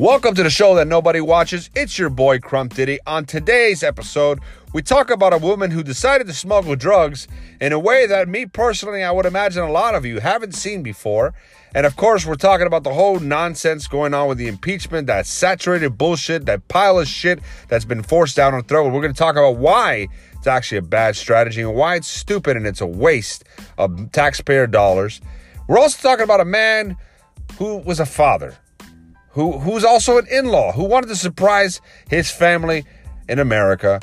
Welcome to the show that nobody watches. It's your boy Crump Diddy. On today's episode, we talk about a woman who decided to smuggle drugs in a way that me personally, I would imagine a lot of you haven't seen before. And of course, we're talking about the whole nonsense going on with the impeachment, that saturated bullshit, that pile of shit that's been forced down our throat. We're going to talk about why it's actually a bad strategy and why it's stupid and it's a waste of taxpayer dollars. We're also talking about a man who was a father who who's also an in-law who wanted to surprise his family in America.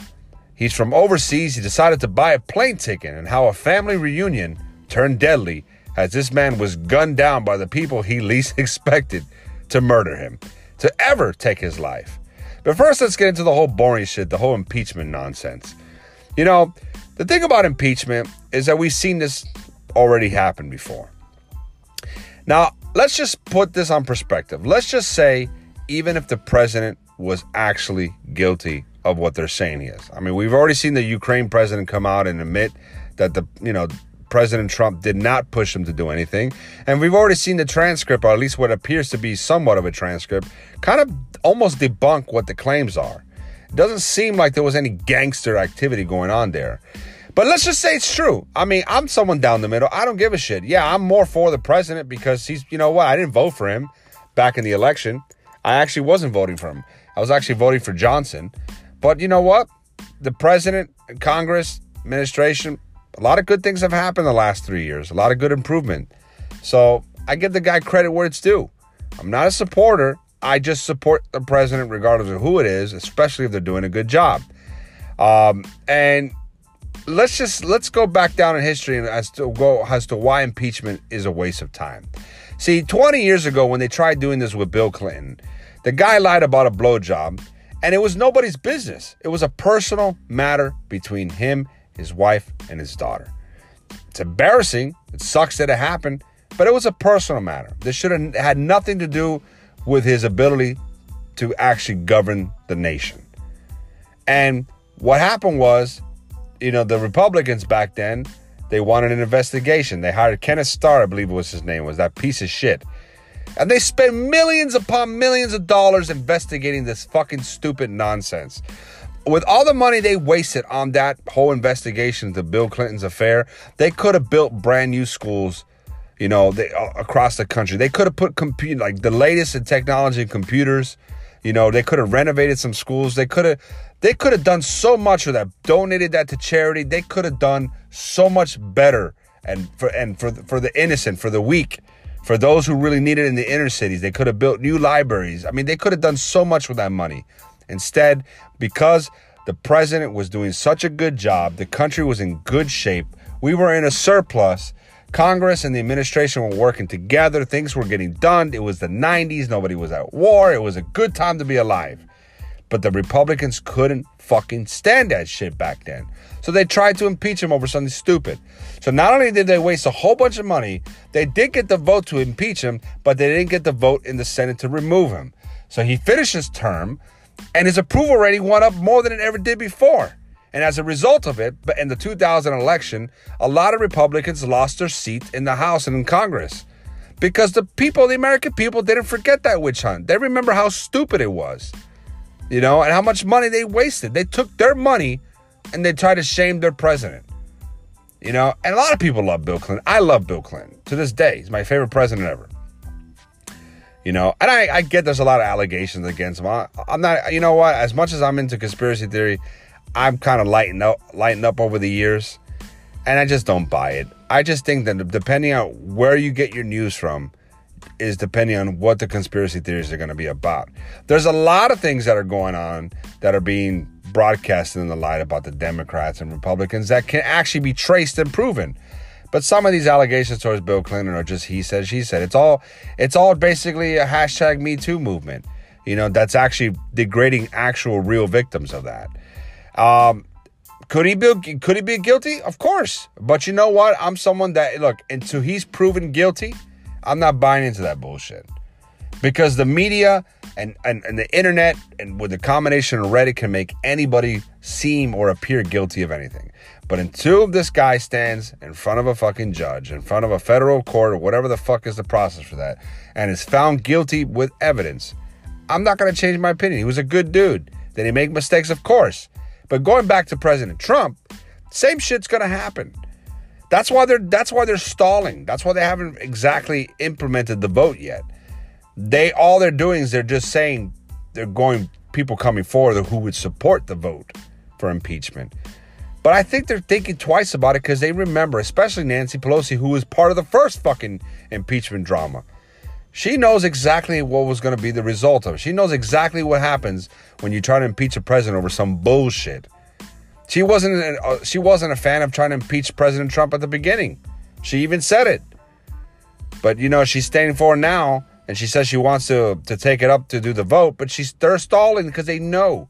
He's from overseas. He decided to buy a plane ticket and how a family reunion turned deadly as this man was gunned down by the people he least expected to murder him, to ever take his life. But first, let's get into the whole boring shit, the whole impeachment nonsense. You know, the thing about impeachment is that we've seen this already happen before. Now, let's just put this on perspective. Let's just say, even if the president was actually guilty of what they're saying he is. I mean, we've already seen the Ukraine president come out and admit that the, you know, President Trump did not push him to do anything. And we've already seen the transcript, or at least what appears to be somewhat of a transcript, kind of almost debunk what the claims are. It doesn't seem like there was any gangster activity going on there. But let's just say it's true. I mean, I'm someone down the middle. I don't give a shit. Yeah, I'm more for the president because he's, you know what? I didn't vote for him back in the election. I actually wasn't voting for him. I was actually voting for Johnson. But you know what? The president, Congress, administration, a lot of good things have happened the last three years, a lot of good improvement. So I give the guy credit where it's due. I'm not a supporter. I just support the president regardless of who it is, especially if they're doing a good job. Um, and let's just let's go back down in history as to go as to why impeachment is a waste of time. See, 20 years ago when they tried doing this with Bill Clinton, the guy lied about a blowjob, and it was nobody's business. It was a personal matter between him, his wife, and his daughter. It's embarrassing. It sucks that it happened, but it was a personal matter. This should have had nothing to do with his ability to actually govern the nation. And what happened was you know, the Republicans back then, they wanted an investigation. They hired Kenneth Starr, I believe was his name, was that piece of shit. And they spent millions upon millions of dollars investigating this fucking stupid nonsense. With all the money they wasted on that whole investigation to Bill Clinton's affair, they could have built brand new schools, you know, they, across the country. They could have put like the latest in technology and computers. You know, they could have renovated some schools. They could have they could have done so much with that, donated that to charity. They could have done so much better and for and for for the innocent, for the weak, for those who really need it in the inner cities. They could have built new libraries. I mean, they could have done so much with that money. Instead, because the president was doing such a good job, the country was in good shape. We were in a surplus. Congress and the administration were working together. Things were getting done. It was the 90s. Nobody was at war. It was a good time to be alive. But the Republicans couldn't fucking stand that shit back then. So they tried to impeach him over something stupid. So not only did they waste a whole bunch of money, they did get the vote to impeach him, but they didn't get the vote in the Senate to remove him. So he finished his term, and his approval rating went up more than it ever did before. And as a result of it, in the 2000 election, a lot of Republicans lost their seat in the House and in Congress because the people, the American people, didn't forget that witch hunt. They remember how stupid it was you know, and how much money they wasted. They took their money and they tried to shame their president. You know, and a lot of people love Bill Clinton. I love Bill Clinton to this day. He's my favorite president ever. You know, and I, I get there's a lot of allegations against him. I, am not, you know what? As much as I'm into conspiracy theory, I'm kind of lighting up, lighting up over the years, and I just don't buy it. I just think that depending on where you get your news from, is depending on what the conspiracy theories are going to be about. There's a lot of things that are going on that are being broadcasted in the light about the Democrats and Republicans that can actually be traced and proven. But some of these allegations towards Bill Clinton are just he said, she said. It's all it's all basically a hashtag Me Too movement. You know, that's actually degrading actual real victims of that. Um, could he be could he be guilty? Of course. But you know what? I'm someone that look, until he's proven guilty, I'm not buying into that bullshit. Because the media and, and, and the internet and with the combination of Reddit can make anybody seem or appear guilty of anything. But until this guy stands in front of a fucking judge, in front of a federal court or whatever the fuck is the process for that, and is found guilty with evidence, I'm not to change my opinion. He was a good dude. Did he make mistakes? Of course. But going back to President Trump, same shit's going to happen. That's why they're that's why they're stalling. That's why they haven't exactly implemented the vote yet. They all they're doing is they're just saying they're going people coming forward who would support the vote for impeachment. But I think they're thinking twice about it because they remember, especially Nancy Pelosi, who was part of the first fucking impeachment drama. She knows exactly what was going to be the result of it. She knows exactly what happens when you try to impeach a president over some bullshit. She wasn't uh, she wasn't a fan of trying to impeach President Trump at the beginning. She even said it. But you know, she's staying for now and she says she wants to to take it up to do the vote, but she's they're stalling because they know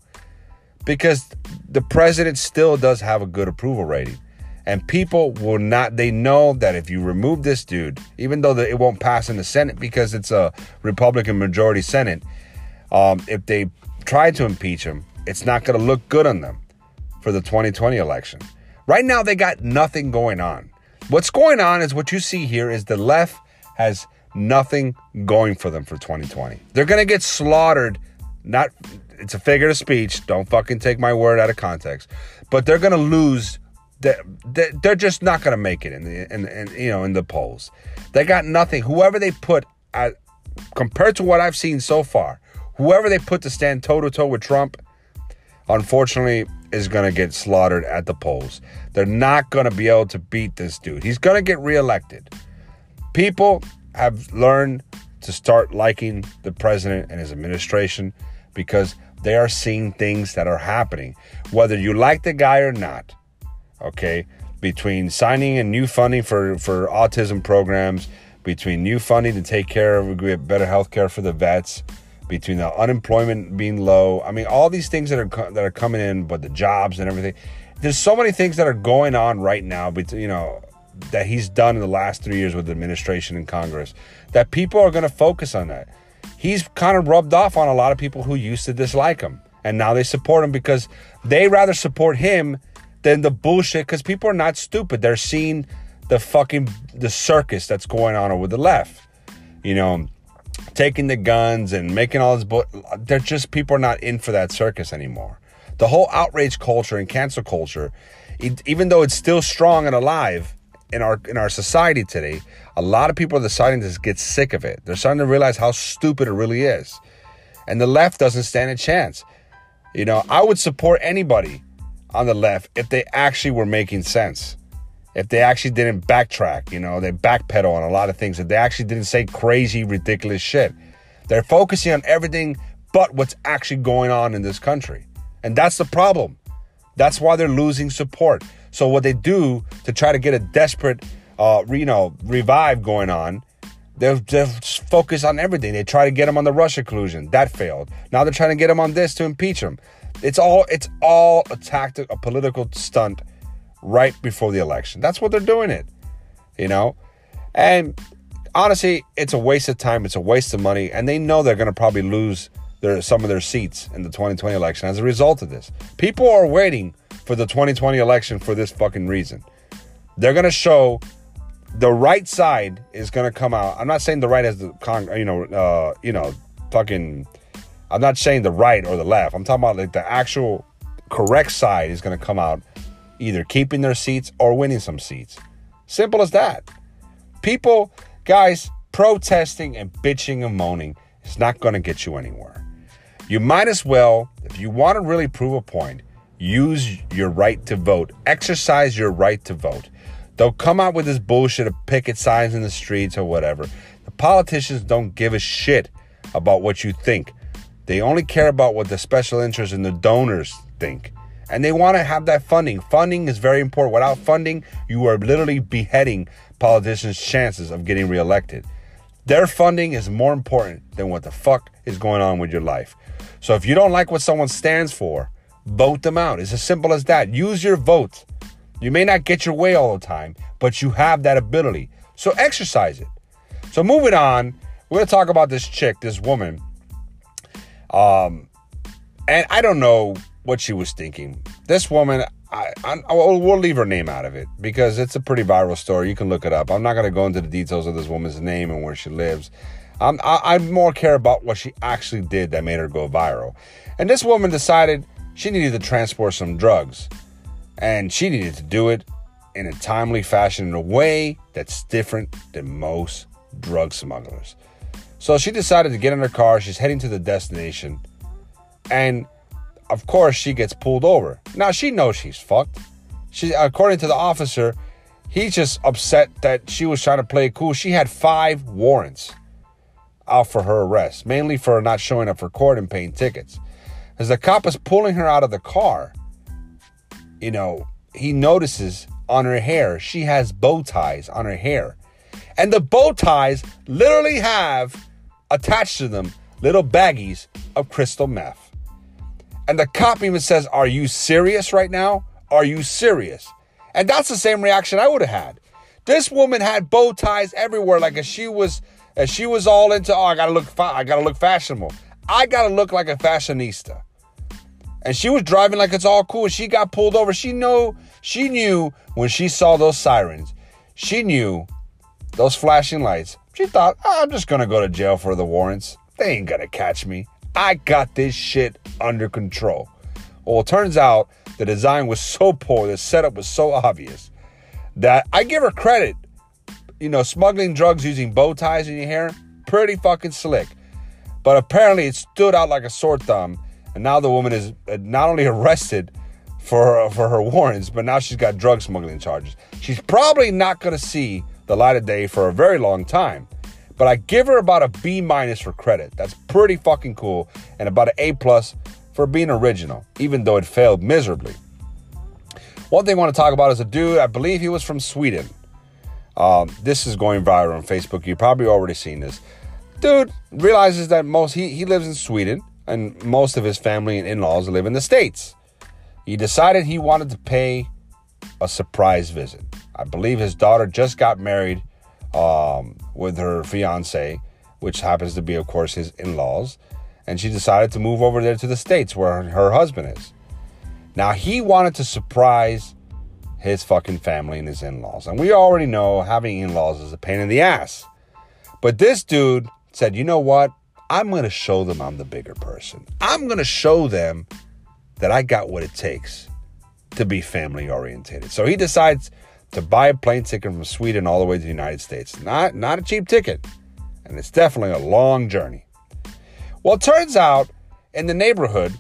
because the president still does have a good approval rating. And people will not, they know that if you remove this dude, even though the, it won't pass in the Senate because it's a Republican majority Senate, um, if they try to impeach him, it's not going to look good on them for the 2020 election. Right now, they got nothing going on. What's going on is what you see here is the left has nothing going for them for 2020. They're going to get slaughtered. Not, it's a figure of speech. Don't fucking take my word out of context. But they're going to lose. They're, they're just not going to make it in the, in, in, you know, in the polls. They got nothing. Whoever they put at, compared to what I've seen so far, whoever they put to stand toe to toe with Trump, unfortunately, is going to get slaughtered at the polls. They're not going to be able to beat this dude. He's going to get reelected. People have learned to start liking the president and his administration because they are seeing things that are happening, whether you like the guy or not. Okay, between signing and new funding for for autism programs, between new funding to take care of better health care for the vets, between the unemployment being low. I mean, all these things that are that are coming in, but the jobs and everything. There's so many things that are going on right now. But you know, that he's done in the last three years with the administration and Congress, that people are going to focus on that. He's kind of rubbed off on a lot of people who used to dislike him, and now they support him because they rather support him than the bullshit. Because people are not stupid; they're seeing the fucking the circus that's going on with the left. You know, taking the guns and making all this. But they're just people are not in for that circus anymore. The whole outrage culture and cancel culture, even though it's still strong and alive, in our in our society today, a lot of people are deciding to get sick of it. They're starting to realize how stupid it really is. And the left doesn't stand a chance. You know, I would support anybody on the left if they actually were making sense. If they actually didn't backtrack, you know, they backpedal on a lot of things. If they actually didn't say crazy, ridiculous shit. They're focusing on everything but what's actually going on in this country. And that's the problem. That's why they're losing support. So what they do to try to get a desperate, uh, you know, revive going on, they they focus on everything. They try to get him on the Russia collusion. That failed. Now they're trying to get him on this to impeach him. It's all it's all a tactic, a political stunt right before the election. That's what they're doing it. You know? And honestly, it's a waste of time, it's a waste of money, and they know they're gonna probably lose their some of their seats in the 2020 election as a result of this. People are waiting for the 2020 election for this fucking reason. They're to show the right side is to come out. I'm not saying the right as the con, you know, uh, you know, fucking. I'm not saying the right or the left. I'm talking about like the actual correct side is going to come out, either keeping their seats or winning some seats. Simple as that. People, guys, protesting and bitching and moaning is not going to get you anywhere. You might as well, if you want to really prove a point, Use your right to vote. Exercise your right to vote. Don't come out with this bullshit of picket signs in the streets or whatever. The politicians don't give a shit about what you think. They only care about what the special interests and the donors think. And they want to have that funding. Funding is very important. Without funding, you are literally beheading politicians' chances of getting reelected. Their funding is more important than what the fuck is going on with your life. So if you don't like what someone stands for, vote them out. It's as simple as that. Use your vote. You may not get your way all the time, but you have that ability. So exercise it. So moving on, we're gonna talk about this chick, this woman. Um, and I don't know what she was thinking. This woman, I, I, we'll leave her name out of it because it's a pretty viral story. You can look it up. I'm not gonna go into the details of this woman's name and where she lives. I'm, I, I more care about what she actually did that made her go viral. And this woman decided she needed to transport some drugs. And she needed to do it in a timely fashion in a way that's different than most drug smugglers. So she decided to get in her car. She's heading to the destination. And of course, she gets pulled over. Now she knows she's fucked. She, according to the officer, he's just upset that she was trying to play cool. She had five warrants out for her arrest, mainly for not showing up for court and paying tickets. As the cop is pulling her out of the car, you know, he notices on her hair she has bow ties on her hair. And the bow ties literally have attached to them little baggies of crystal meth. And the cop even says, Are you serious right now? Are you serious? And that's the same reaction I would have had. This woman had bow ties everywhere, like she was as she was all into, oh, I gotta look I gotta look fashionable. I gotta look like a fashionista. And she was driving like it's all cool. She got pulled over. She know she knew when she saw those sirens. She knew those flashing lights. She thought, oh, I'm just gonna go to jail for the warrants. They ain't gonna catch me. I got this shit under control. Well, it turns out the design was so poor, the setup was so obvious that I give her credit. You know, smuggling drugs using bow ties in your hair, pretty fucking slick. But apparently it stood out like a sore thumb. And now the woman is uh, not only arrested for, for her warrants, but now she's got drug smuggling charges. She's probably not to see the light of day for a very long time. But I give her about a B minus for credit. That's pretty fucking cool. And about an A plus for being original, even though it failed miserably. One thing I want to talk about is a dude, I believe he was from Sweden. Um, this is going viral on Facebook. You've probably already seen this. Dude realizes that most he, he lives in Sweden and most of his family and in-laws live in the States. He decided he wanted to pay a surprise visit. I believe his daughter just got married um, with her fiance, which happens to be, of course, his in laws. And she decided to move over there to the States where her husband is. Now, he wanted to surprise his fucking family and his in laws. And we already know having in laws is a pain in the ass. But this dude said, you know what? I'm going to show them I'm the bigger person. I'm going to show them that I got what it takes to be family orientated. So he decides to buy a plane ticket from Sweden all the way to the United States. Not not a cheap ticket. And it's definitely a long journey. Well, it turns out in the neighborhood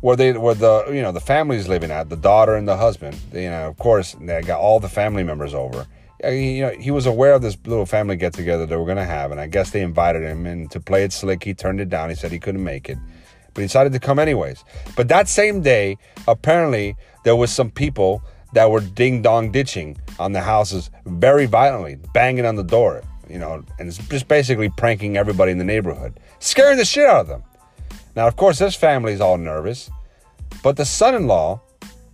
where they where the you know the family's living at, the daughter and the husband, you know, of course, they got all the family members over. Uh, he, you know, he was aware of this little family get together they were going to have, and I guess they invited him And to play it slick. He turned it down. He said he couldn't make it, but he decided to come anyways. But that same day, apparently, there was some people that were ding dong ditching on the houses very violently, banging on the door, you know, and just basically pranking everybody in the neighborhood, scaring the shit out of them. Now, of course, this family's all nervous, but the son in law,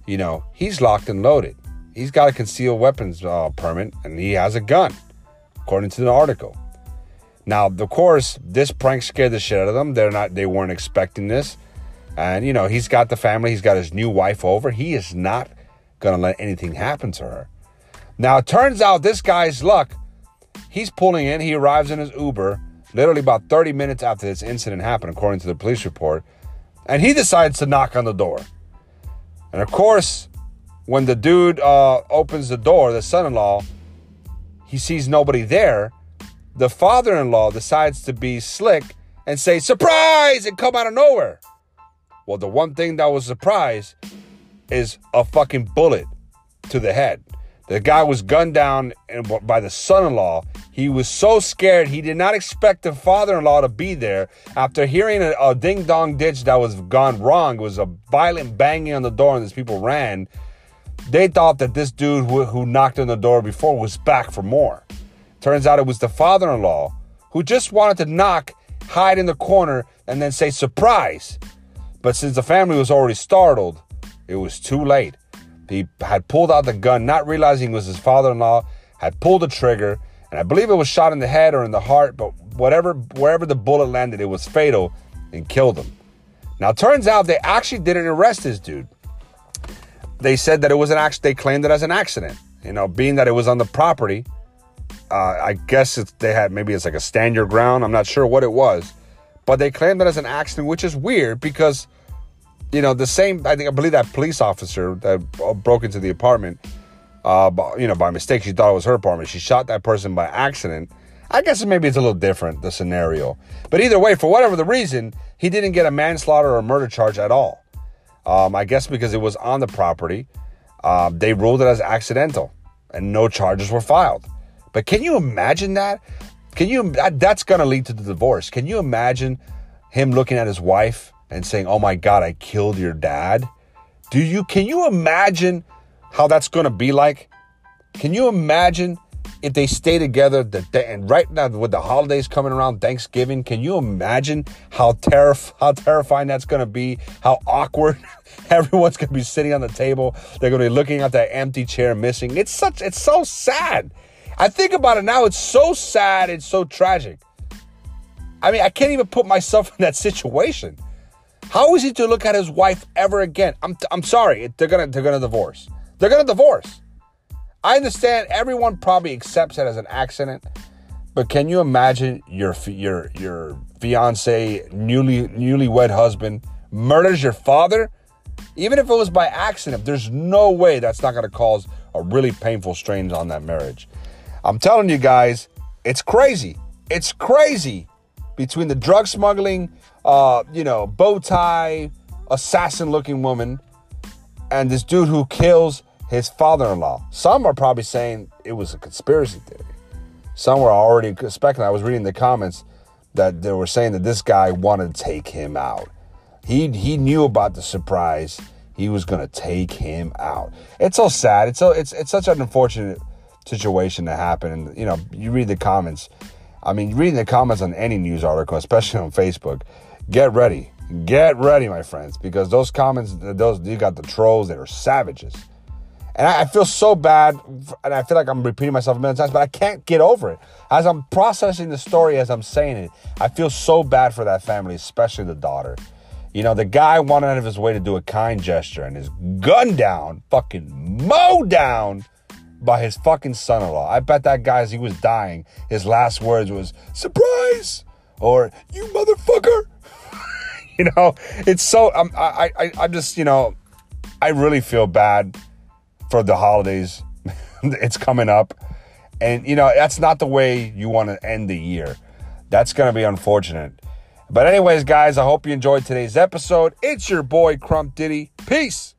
you know, he's locked and loaded. He's got a concealed weapons uh, permit and he has a gun, according to the article. Now, of course, this prank scared the shit out of them. They're not, they weren't expecting this. And, you know, he's got the family, he's got his new wife over. He is not going to let anything happen to her. Now, it turns out this guy's luck, he's pulling in, he arrives in his Uber literally about 30 minutes after this incident happened, according to the police report, and he decides to knock on the door. And of course, when the dude uh, opens the door, the son in law, he sees nobody there. The father in law decides to be slick and say, surprise, and come out of nowhere. Well, the one thing that was surprise is a fucking bullet to the head. The guy was gunned down by the son-in-law. He was so scared he did not expect the father-in-law to be there. After hearing a, a ding-dong ditch that was gone wrong, it was a violent banging on the door, and these people ran. They thought that this dude who, who knocked on the door before was back for more. Turns out it was the father-in-law who just wanted to knock, hide in the corner, and then say surprise. But since the family was already startled, it was too late. He had pulled out the gun, not realizing it was his father in law, had pulled the trigger, and I believe it was shot in the head or in the heart, but whatever, wherever the bullet landed, it was fatal and killed him. Now, turns out they actually didn't arrest this dude. They said that it was an accident, they claimed it as an accident. You know, being that it was on the property, Uh, I guess they had maybe it's like a stand your ground. I'm not sure what it was, but they claimed it as an accident, which is weird because, you know, the same. I think I believe that police officer that broke into the apartment, uh, you know, by mistake, she thought it was her apartment. She shot that person by accident. I guess maybe it's a little different the scenario, but either way, for whatever the reason, he didn't get a manslaughter or murder charge at all. Um, I guess because it was on the property, um, they ruled it as accidental, and no charges were filed. But can you imagine that? Can you? That, that's going to lead to the divorce. Can you imagine him looking at his wife and saying, "Oh my God, I killed your dad"? Do you? Can you imagine how that's going to be like? Can you imagine if they stay together? That and right now with the holidays coming around, Thanksgiving, can you imagine how terrif- how terrifying that's going to be? How awkward everyone's going to be sitting on the table. They're going to be looking at that empty chair missing. It's such. It's so sad. I think about it now, it's so sad, it's so tragic. I mean, I can't even put myself in that situation. How is he to look at his wife ever again? I'm, I'm sorry, they're gonna they're gonna divorce. They're gonna divorce. I understand everyone probably accepts it as an accident, but can you imagine your your your fiance, newly newlywed husband murders your father? Even if it was by accident, there's no way that's not gonna cause a really painful strains on that marriage. I'm telling you guys, it's crazy. It's crazy between the drug smuggling, uh, you know, bow tie, assassin looking woman, and this dude who kills his father in law. Some are probably saying it was a conspiracy theory. Some were already speculating. I was reading the comments that they were saying that this guy wanted to take him out. He, he knew about the surprise. He was to take him out. It's so sad. It's so it's it's such an unfortunate situation to happen. And, you know, you read the comments. I mean, reading the comments on any news article, especially on Facebook, get ready. Get ready, my friends, because those comments, those you got the trolls that are savages. And I, I feel so bad, and I feel like I'm repeating myself a million times, but I can't get over it. As I'm processing the story, as I'm saying it, I feel so bad for that family, especially the daughter. You know, the guy went out of his way to do a kind gesture and his gun down, fucking mow down by his fucking son-in-law. I bet that guy, as he was dying, his last words was "surprise" or "you motherfucker." you know, it's so. Um, I, I, I just, you know, I really feel bad for the holidays. it's coming up, and you know that's not the way you want to end the year. That's gonna be unfortunate. But anyways, guys, I hope you enjoyed today's episode. It's your boy Crump Diddy. Peace.